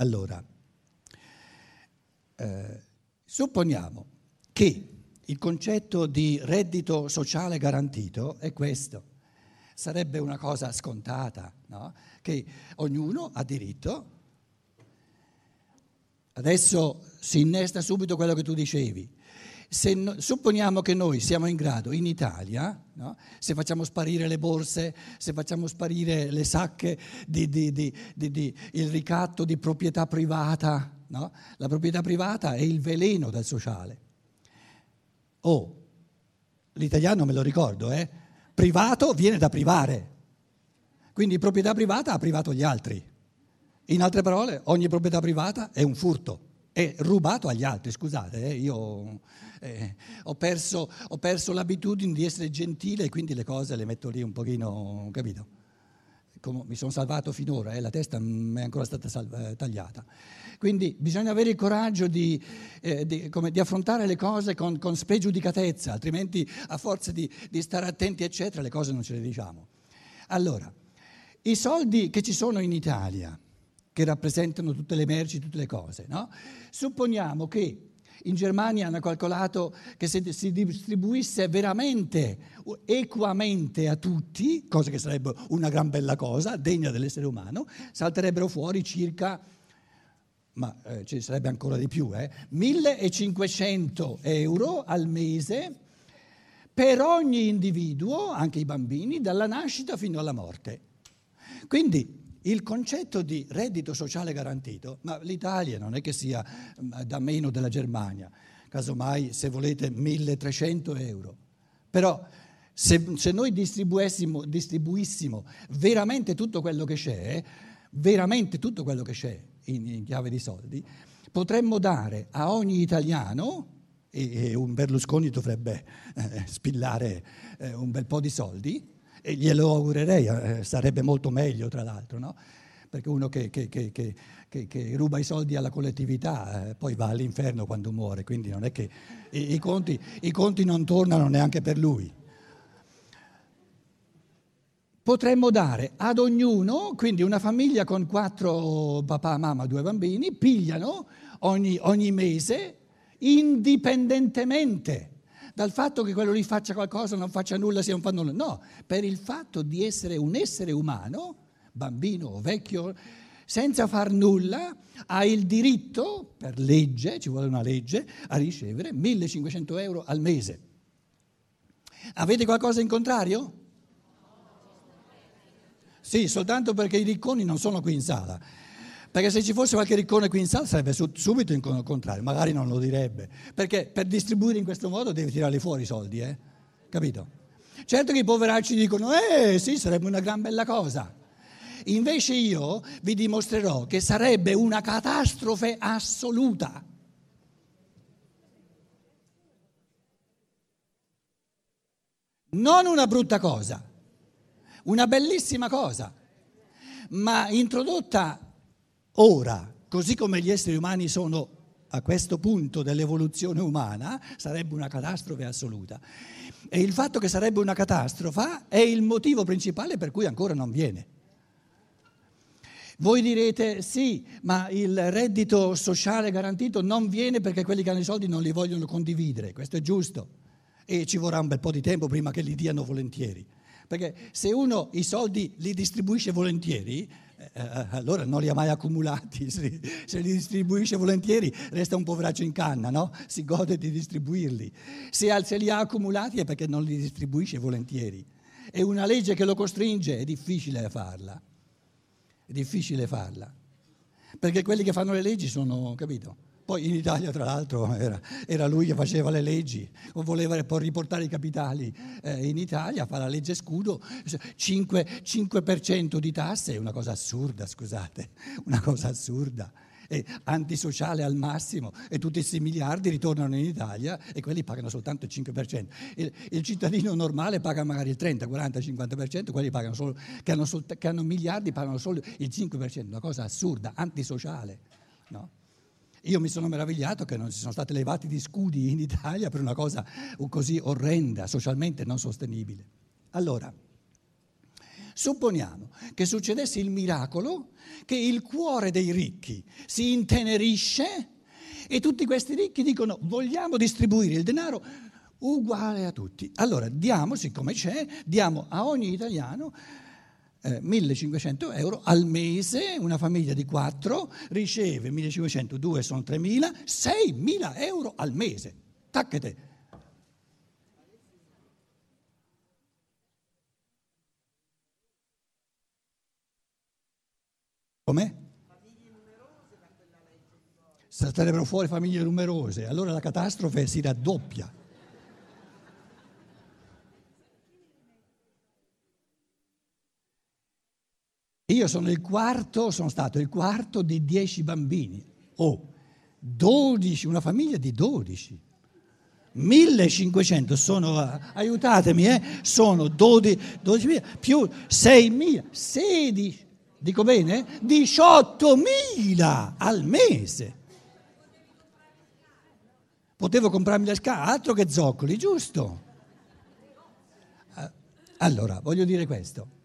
Allora, eh, supponiamo che il concetto di reddito sociale garantito è questo. Sarebbe una cosa scontata, no? che ognuno ha diritto. Adesso si innesta subito quello che tu dicevi. Se no, supponiamo che noi siamo in grado in Italia, no? se facciamo sparire le borse, se facciamo sparire le sacche di, di, di, di il ricatto di proprietà privata, no? la proprietà privata è il veleno del sociale. Oh, l'italiano me lo ricordo, eh? privato viene da privare, quindi proprietà privata ha privato gli altri. In altre parole, ogni proprietà privata è un furto è rubato agli altri, scusate, eh, io eh, ho, perso, ho, perso, l'abitudine di essere gentile e quindi le cose le metto lì un pochino, capito? Come mi sono salvato finora, eh, la testa mi è ancora stata salva, eh, tagliata. Quindi bisogna avere il coraggio di, eh, di, come, di affrontare le cose con, con, spregiudicatezza, altrimenti a forza di, di stare attenti, eccetera, le cose non ce le diciamo. Allora, i soldi che ci sono in Italia, che rappresentano tutte le merci, tutte le cose. No? Supponiamo che in Germania hanno calcolato che se si distribuisse veramente, equamente a tutti, cosa che sarebbe una gran bella cosa, degna dell'essere umano, salterebbero fuori circa, ma eh, ci sarebbe ancora di più, eh, 1500 euro al mese per ogni individuo, anche i bambini, dalla nascita fino alla morte. Quindi il concetto di reddito sociale garantito, ma l'Italia non è che sia mm, da meno della Germania, casomai se volete 1300 euro, però se, se noi distribuissimo, distribuissimo, veramente tutto quello che c'è, veramente tutto quello che c'è in, in chiave di soldi, potremmo dare a ogni italiano, e, e un Berlusconi dovrebbe eh, spillare eh, un bel po' di soldi, e glielo augurerei, eh, sarebbe molto meglio tra l'altro, no? perché uno che, che, che, che, ruba i soldi alla collettività eh, poi va all'inferno quando muore, quindi non è che i, i, conti, i conti non tornano neanche per lui. Potremmo dare ad ognuno, quindi una famiglia con quattro papà, mamma, due bambini, pigliano ogni, ogni mese indipendentemente dal fatto che quello lì faccia qualcosa, non faccia nulla, sia un fa nulla. No, per il fatto di essere un essere umano, bambino o vecchio, senza far nulla, ha il diritto, per legge, ci vuole una legge, a ricevere 1500 euro al mese. Avete qualcosa in contrario? Sì, soltanto perché i ricconi non sono qui in sala. Perché se ci fosse qualche riccone qui in sala sarebbe subito in contrario, magari non lo direbbe. Perché per distribuire in questo modo devi tirarli fuori i soldi, eh? Capito? Certo che i poveracci dicono, eh sì, sarebbe una gran bella cosa. Invece io vi dimostrerò che sarebbe una catastrofe assoluta. Non una brutta cosa, una bellissima cosa, ma introdotta Ora, così come gli esseri umani sono a questo punto dell'evoluzione umana, sarebbe una catastrofe assoluta. E il fatto che sarebbe una catastrofe è il motivo principale per cui ancora non viene. Voi direte sì, ma il reddito sociale garantito non viene perché quelli che hanno i soldi non li vogliono condividere, questo è giusto. E ci vorrà un bel po' di tempo prima che li diano volentieri. Perché se uno i soldi li distribuisce volentieri, eh, eh, allora non li ha mai accumulati, se, li distribuisce volentieri resta un poveraccio in canna, no? si gode di distribuirli. Se, se li ha accumulati è perché non li distribuisce volentieri. È una legge che lo costringe, è difficile farla, è difficile farla, perché quelli che fanno le leggi sono, capito? Poi in Italia, tra l'altro, era, era lui che faceva le leggi, voleva riportare i capitali eh, in Italia, fa la legge scudo, 5%, 5% di tasse è una cosa assurda, scusate, una cosa assurda antisociale al massimo e tutti questi miliardi ritornano in Italia e quelli pagano soltanto il 5%. Il, il cittadino normale paga magari il 30, 40, 50%, quelli pagano solo, che, hanno che hanno miliardi pagano solo il 5%, una cosa assurda, antisociale. No? Io mi sono meravigliato che non si sono stati levati gli scudi in Italia per una cosa così orrenda, socialmente non sostenibile. Allora, Supponiamo che succedesse il miracolo che il cuore dei ricchi si intenerisce e tutti questi ricchi dicono vogliamo distribuire il denaro uguale a tutti. Allora diamo, siccome c'è, diamo a ogni italiano eh, 1500 euro al mese, una famiglia di quattro riceve 1500, due sono 3000, 6000 euro al mese. Tacchete. Come? Salterebbero fuori famiglie numerose, allora la catastrofe si raddoppia. Io sono il quarto, sono stato il quarto di dieci bambini. Oh, 12, una famiglia di 12. 1500 sono, aiutatemi, eh, sono 12, 12.000 più 6.000, 16, dico bene? 18.000 al mese. Potevo comprarmi le scarpe, altro che zoccoli, giusto? Eh, allora, voglio dire questo.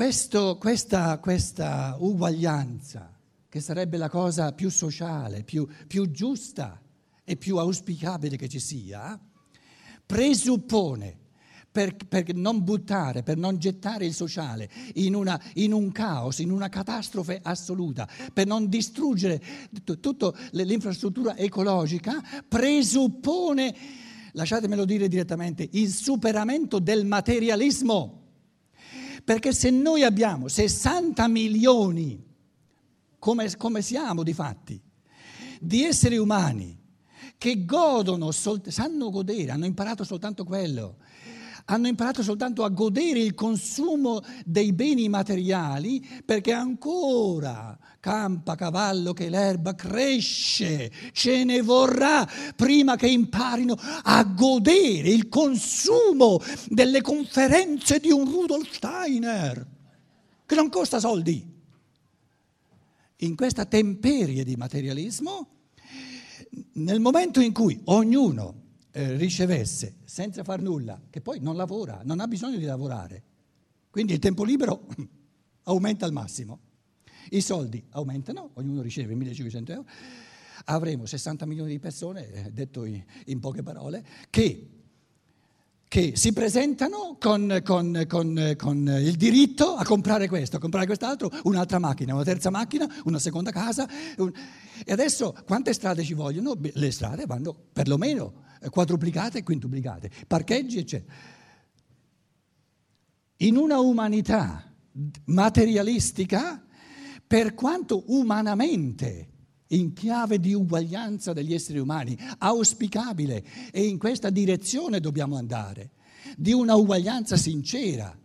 Questo, questa, questa, uguaglianza, che sarebbe la cosa più sociale, più, più giusta e più auspicabile che ci sia, presuppone per, per, non buttare, per non gettare il sociale in, una, in, un caos, in una catastrofe assoluta, per non distruggere tutta l'infrastruttura ecologica, presuppone, lasciatemelo dire direttamente, il superamento del materialismo. Perché se noi abbiamo 60 milioni, come, come siamo di fatti, di esseri umani che godono, sanno godere, hanno imparato soltanto quello, hanno imparato soltanto a godere il consumo dei beni materiali perché ancora campa cavallo che l'erba cresce, ce ne vorrà prima che imparino a godere il consumo delle conferenze di un Rudolf Steiner, che non costa soldi. In questa temperie di materialismo, nel momento in cui ognuno eh, ricevesse senza far nulla, che poi non lavora, non ha bisogno di lavorare, quindi il tempo libero aumenta al massimo, i soldi aumentano, ognuno riceve 1500 euro, avremo 60 milioni di persone, eh, detto in, in poche parole, che che si presentano con, con, con, con, il diritto a comprare questo, a comprare quest'altro, un'altra macchina, una terza macchina, una seconda casa. Un... E adesso quante strade ci vogliono? Le strade vanno perlomeno quadruplicate e quintuplicate, parcheggi eccetera. In una umanità materialistica, per quanto umanamente in chiave di uguaglianza degli esseri umani, auspicabile e in questa direzione dobbiamo andare, di una uguaglianza sincera,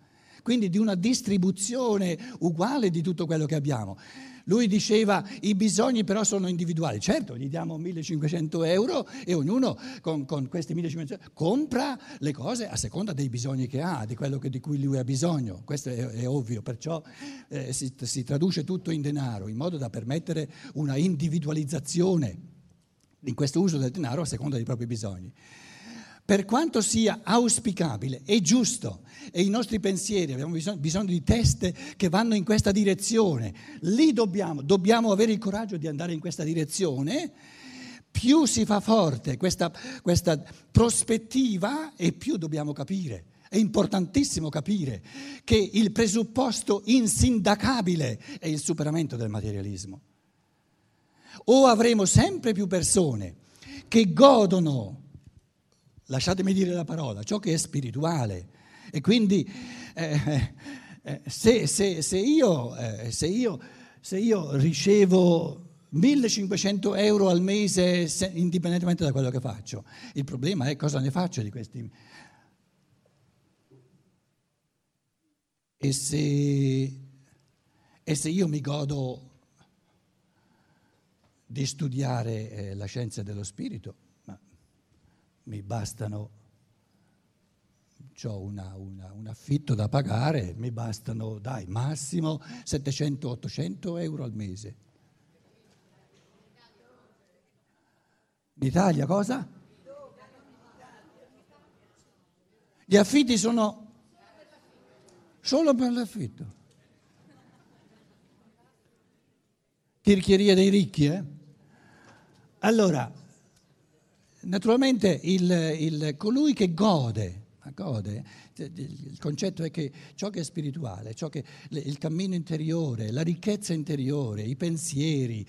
quindi di una distribuzione uguale di tutto quello che abbiamo. Lui diceva i bisogni però sono individuali. Certo, gli diamo 1500 euro e ognuno con, con questi 1500 euro compra le cose a seconda dei bisogni che ha, di quello che, di cui lui ha bisogno. Questo è, è ovvio, perciò eh, si, si traduce tutto in denaro, in modo da permettere una individualizzazione in questo uso del denaro a seconda dei propri bisogni per quanto sia auspicabile e giusto, e i nostri pensieri, abbiamo bisogno, bisogno, di teste che vanno in questa direzione, lì dobbiamo, dobbiamo avere il coraggio di andare in questa direzione, più si fa forte questa, questa prospettiva e più dobbiamo capire. È importantissimo capire che il presupposto insindacabile è il superamento del materialismo. O avremo sempre più persone che godono lasciatemi dire la parola, ciò che è spirituale. E quindi eh, eh, se, se, se, io, eh, se, io, se, io, ricevo 1500 euro al mese se, indipendentemente da quello che faccio, il problema è cosa ne faccio di questi. E se, e se io mi godo di studiare eh, la scienza dello spirito, mi bastano, ho un affitto da pagare, mi bastano, dai, massimo 700-800 euro al mese. In Italia cosa? Gli affitti sono Solo per l'affitto. Tirchieria dei ricchi, eh? Allora, naturalmente il, il, colui che gode, gode, il concetto è che ciò che è spirituale, che, il cammino interiore, la ricchezza interiore, i pensieri,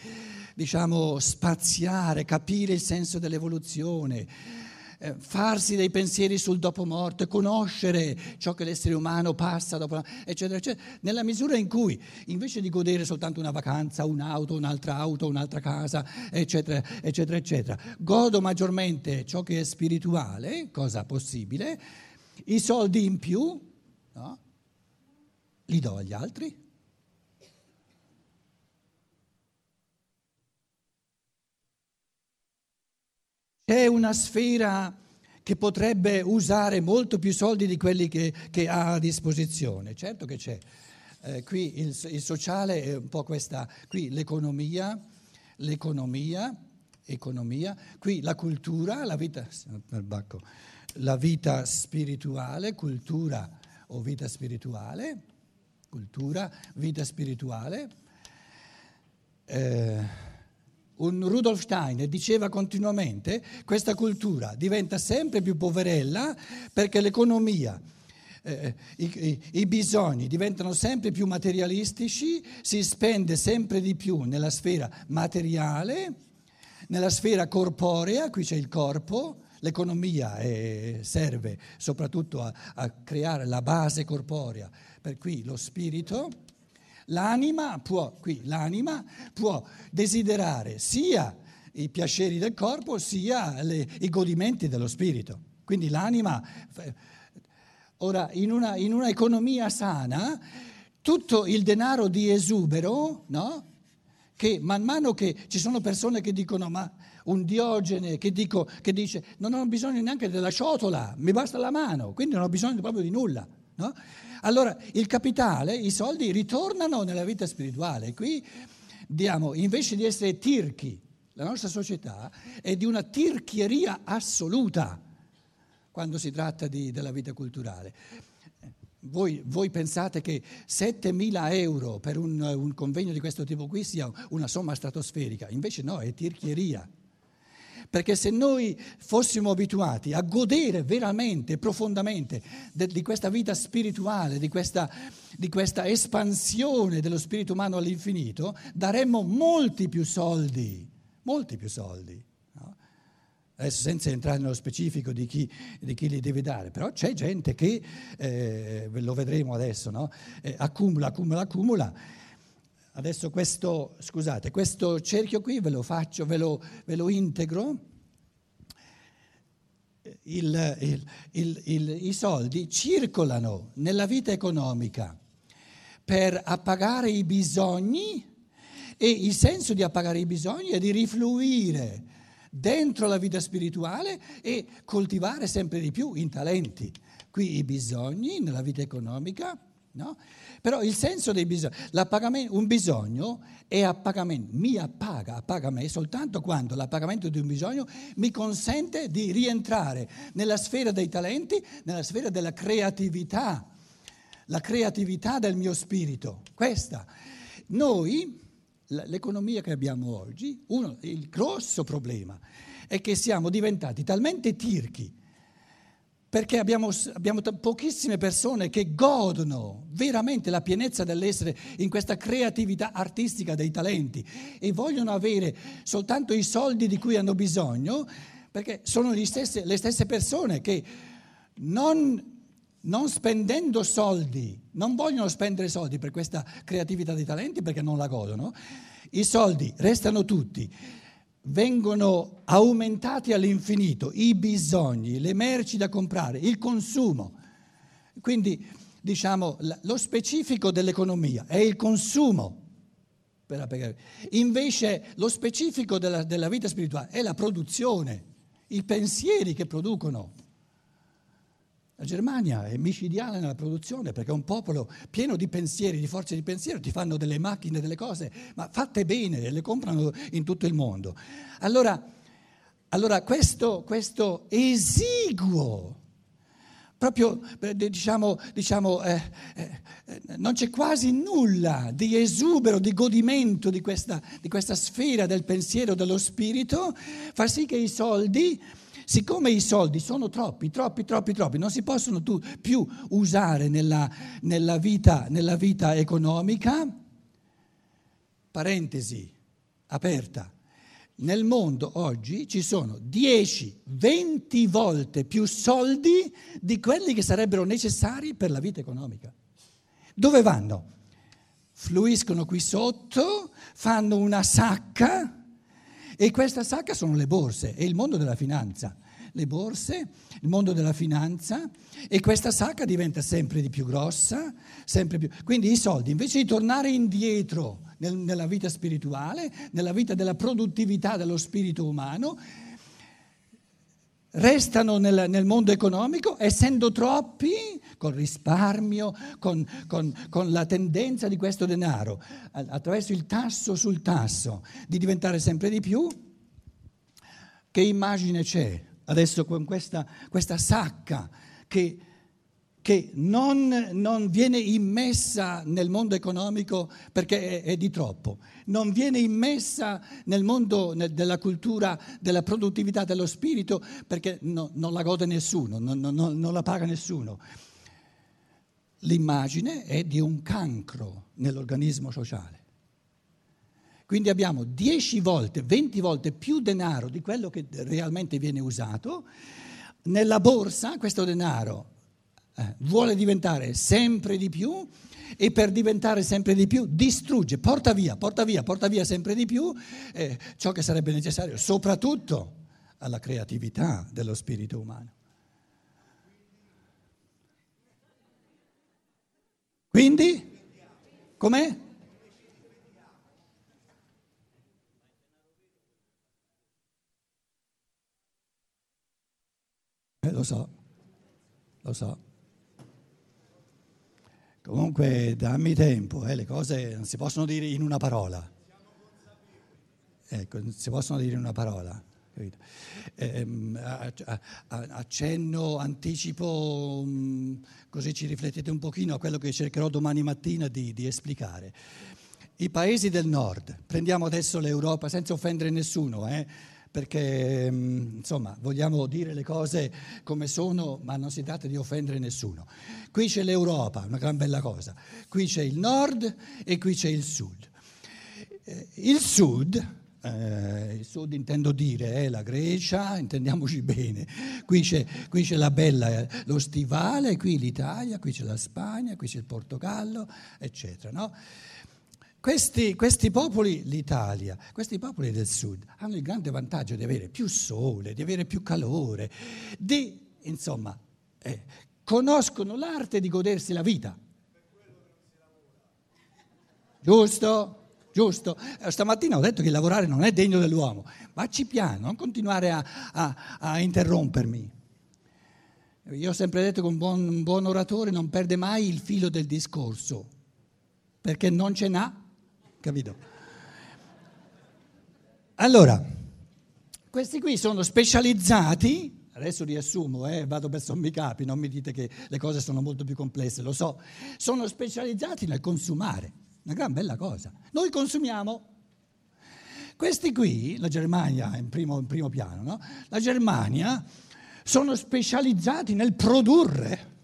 diciamo spaziare, capire il senso dell'evoluzione, eh, farsi dei pensieri sul dopo morte, conoscere ciò che l'essere umano passa dopo, eccetera, eccetera, nella misura in cui invece di godere soltanto una vacanza, un'auto, un'altra auto, un'altra casa, eccetera, eccetera, eccetera, godo maggiormente ciò che è spirituale, cosa possibile, i soldi in più, no? li do agli altri. C'è una sfera che potrebbe usare molto più soldi di quelli che, che ha a disposizione. Certo che c'è. Eh, qui il, il, sociale è un po' questa, qui l'economia, l'economia, economia, qui la cultura, la vita, la vita spirituale, cultura o vita spirituale, cultura, vita spirituale. Eh, un Rudolf Steiner diceva continuamente questa cultura diventa sempre più poverella perché l'economia, eh, i, i, bisogni diventano sempre più materialistici, si spende sempre di più nella sfera materiale, nella sfera corporea, qui c'è il corpo, l'economia è, serve soprattutto a, a creare la base corporea, per cui lo spirito L'anima può, qui, l'anima può desiderare sia i piaceri del corpo sia le, i godimenti dello spirito. Quindi l'anima, ora in una, in una economia sana, tutto il denaro di esubero, no? che man mano che ci sono persone che dicono ma un Diogene che, dico, che dice non ho bisogno neanche della ciotola, mi basta la mano, quindi non ho bisogno proprio di nulla. No? Allora il capitale, i soldi ritornano nella vita spirituale. Qui diamo, invece di essere tirchi, la nostra società è di una tirchieria assoluta quando si tratta di, della vita culturale. Voi, voi, pensate che 7.000 euro per un, un convegno di questo tipo qui sia una somma stratosferica, invece no, è tirchieria. Perché se noi fossimo abituati a godere veramente, profondamente di questa vita spirituale, di questa, di questa espansione dello spirito umano all'infinito, daremmo molti più soldi, molti più soldi. Adesso senza entrare nello specifico di chi, di chi, li deve dare, però c'è gente che, eh, lo vedremo adesso, no? eh, accumula, accumula, accumula Adesso questo, scusate, questo cerchio qui ve lo faccio, ve lo, ve lo integro. Il, il, il, I soldi circolano nella vita economica per appagare i bisogni e il senso di appagare i bisogni è di rifluire dentro la vita spirituale e coltivare sempre di più i talenti. Qui i bisogni nella vita economica No? Però il senso dei bisogni, un bisogno è appagamento, mi appaga, appaga me soltanto quando l'appagamento di un bisogno mi consente di rientrare nella sfera dei talenti, nella sfera della creatività, la creatività del mio spirito. Questa. Noi, l'economia che abbiamo oggi, uno, il grosso problema è che siamo diventati talmente tirchi perché abbiamo, abbiamo, pochissime persone che godono veramente la pienezza dell'essere in questa creatività artistica dei talenti e vogliono avere soltanto i soldi di cui hanno bisogno, perché sono stesse, le stesse persone che non, non spendendo soldi, non vogliono spendere soldi per questa creatività dei talenti perché non la godono, i soldi restano tutti vengono aumentati all'infinito i bisogni, le merci da comprare, il consumo. Quindi diciamo lo specifico dell'economia è il consumo. Invece lo specifico della, della vita spirituale è la produzione, i pensieri che producono. La Germania è micidiale nella produzione perché è un popolo pieno di pensieri, di forze di pensiero, ti fanno delle macchine, delle cose, ma fatte bene, le comprano in tutto il mondo. Allora, allora questo, questo esiguo proprio diciamo, diciamo eh, eh, non c'è quasi nulla di esubero, di godimento di questa, di questa sfera del pensiero, dello spirito, fa sì che i soldi, siccome i soldi sono troppi, troppi, troppi, troppi, non si possono tu, più usare nella, nella, vita, nella vita economica, parentesi aperta, nel mondo oggi ci sono 10-20 volte più soldi di quelli che sarebbero necessari per la vita economica. Dove vanno? Fluiscono qui sotto, fanno una sacca e questa sacca sono le borse e il mondo della finanza. Le borse, il mondo della finanza e questa sacca diventa sempre di più grossa, sempre più. Quindi i soldi invece di tornare indietro nel, nella vita spirituale, nella vita della produttività dello spirito umano, restano nel, nel, mondo economico, essendo troppi, col risparmio, con, con, con, la tendenza di questo denaro, attraverso il tasso sul tasso, di diventare sempre di più. Che immagine c'è adesso con questa, questa sacca che che non, non, viene immessa nel mondo economico perché è, è di troppo, non viene immessa nel mondo nel, della cultura della produttività dello spirito perché no, non la gode nessuno, non, non la paga nessuno. L'immagine è di un cancro nell'organismo sociale. Quindi abbiamo 10 volte, 20 volte più denaro di quello che realmente viene usato. Nella borsa questo denaro vuole diventare sempre di più e per diventare sempre di più distrugge, porta via, porta via, porta via sempre di più eh, ciò che sarebbe necessario, soprattutto alla creatività dello spirito umano. Quindi, com'è? Eh, lo so, lo so. Comunque dammi tempo, eh, le cose non si possono dire in una parola. Ecco, non si possono dire in una parola. Eh, accenno, anticipo, mm, così ci riflettete un pochino a quello che cercherò domani mattina di, di esplicare. I paesi del nord, prendiamo adesso l'Europa senza offendere nessuno, eh, perché mm, insomma vogliamo dire le cose come sono, ma non si tratta di offendere nessuno. Qui c'è l'Europa, una gran bella cosa, qui c'è il nord e qui c'è il sud. Eh, il sud, eh, il sud intendo dire è la Grecia, intendiamoci bene, qui c'è, qui c'è la bella, lo stivale, qui l'Italia, qui c'è la Spagna, qui c'è il Portogallo, eccetera. No? Questi, questi, popoli, l'Italia, questi popoli del sud hanno il grande vantaggio di avere più sole, di avere più calore, di, insomma, eh, conoscono l'arte di godersi la vita. Giusto? Giusto? Eh, stamattina ho detto che lavorare non è degno dell'uomo, ma ci piano, non continuare a, a, a interrompermi. Io ho sempre detto che un buon, un buon oratore non perde mai il filo del discorso, perché non ce n'ha capito? Allora, questi qui sono specializzati, adesso riassumo, eh, vado per sommi capi, non mi dite che le cose sono molto più complesse, lo so, sono specializzati nel consumare, una gran bella cosa. Noi consumiamo. Questi qui, la Germania in primo, in primo piano, no? la Germania sono specializzati nel produrre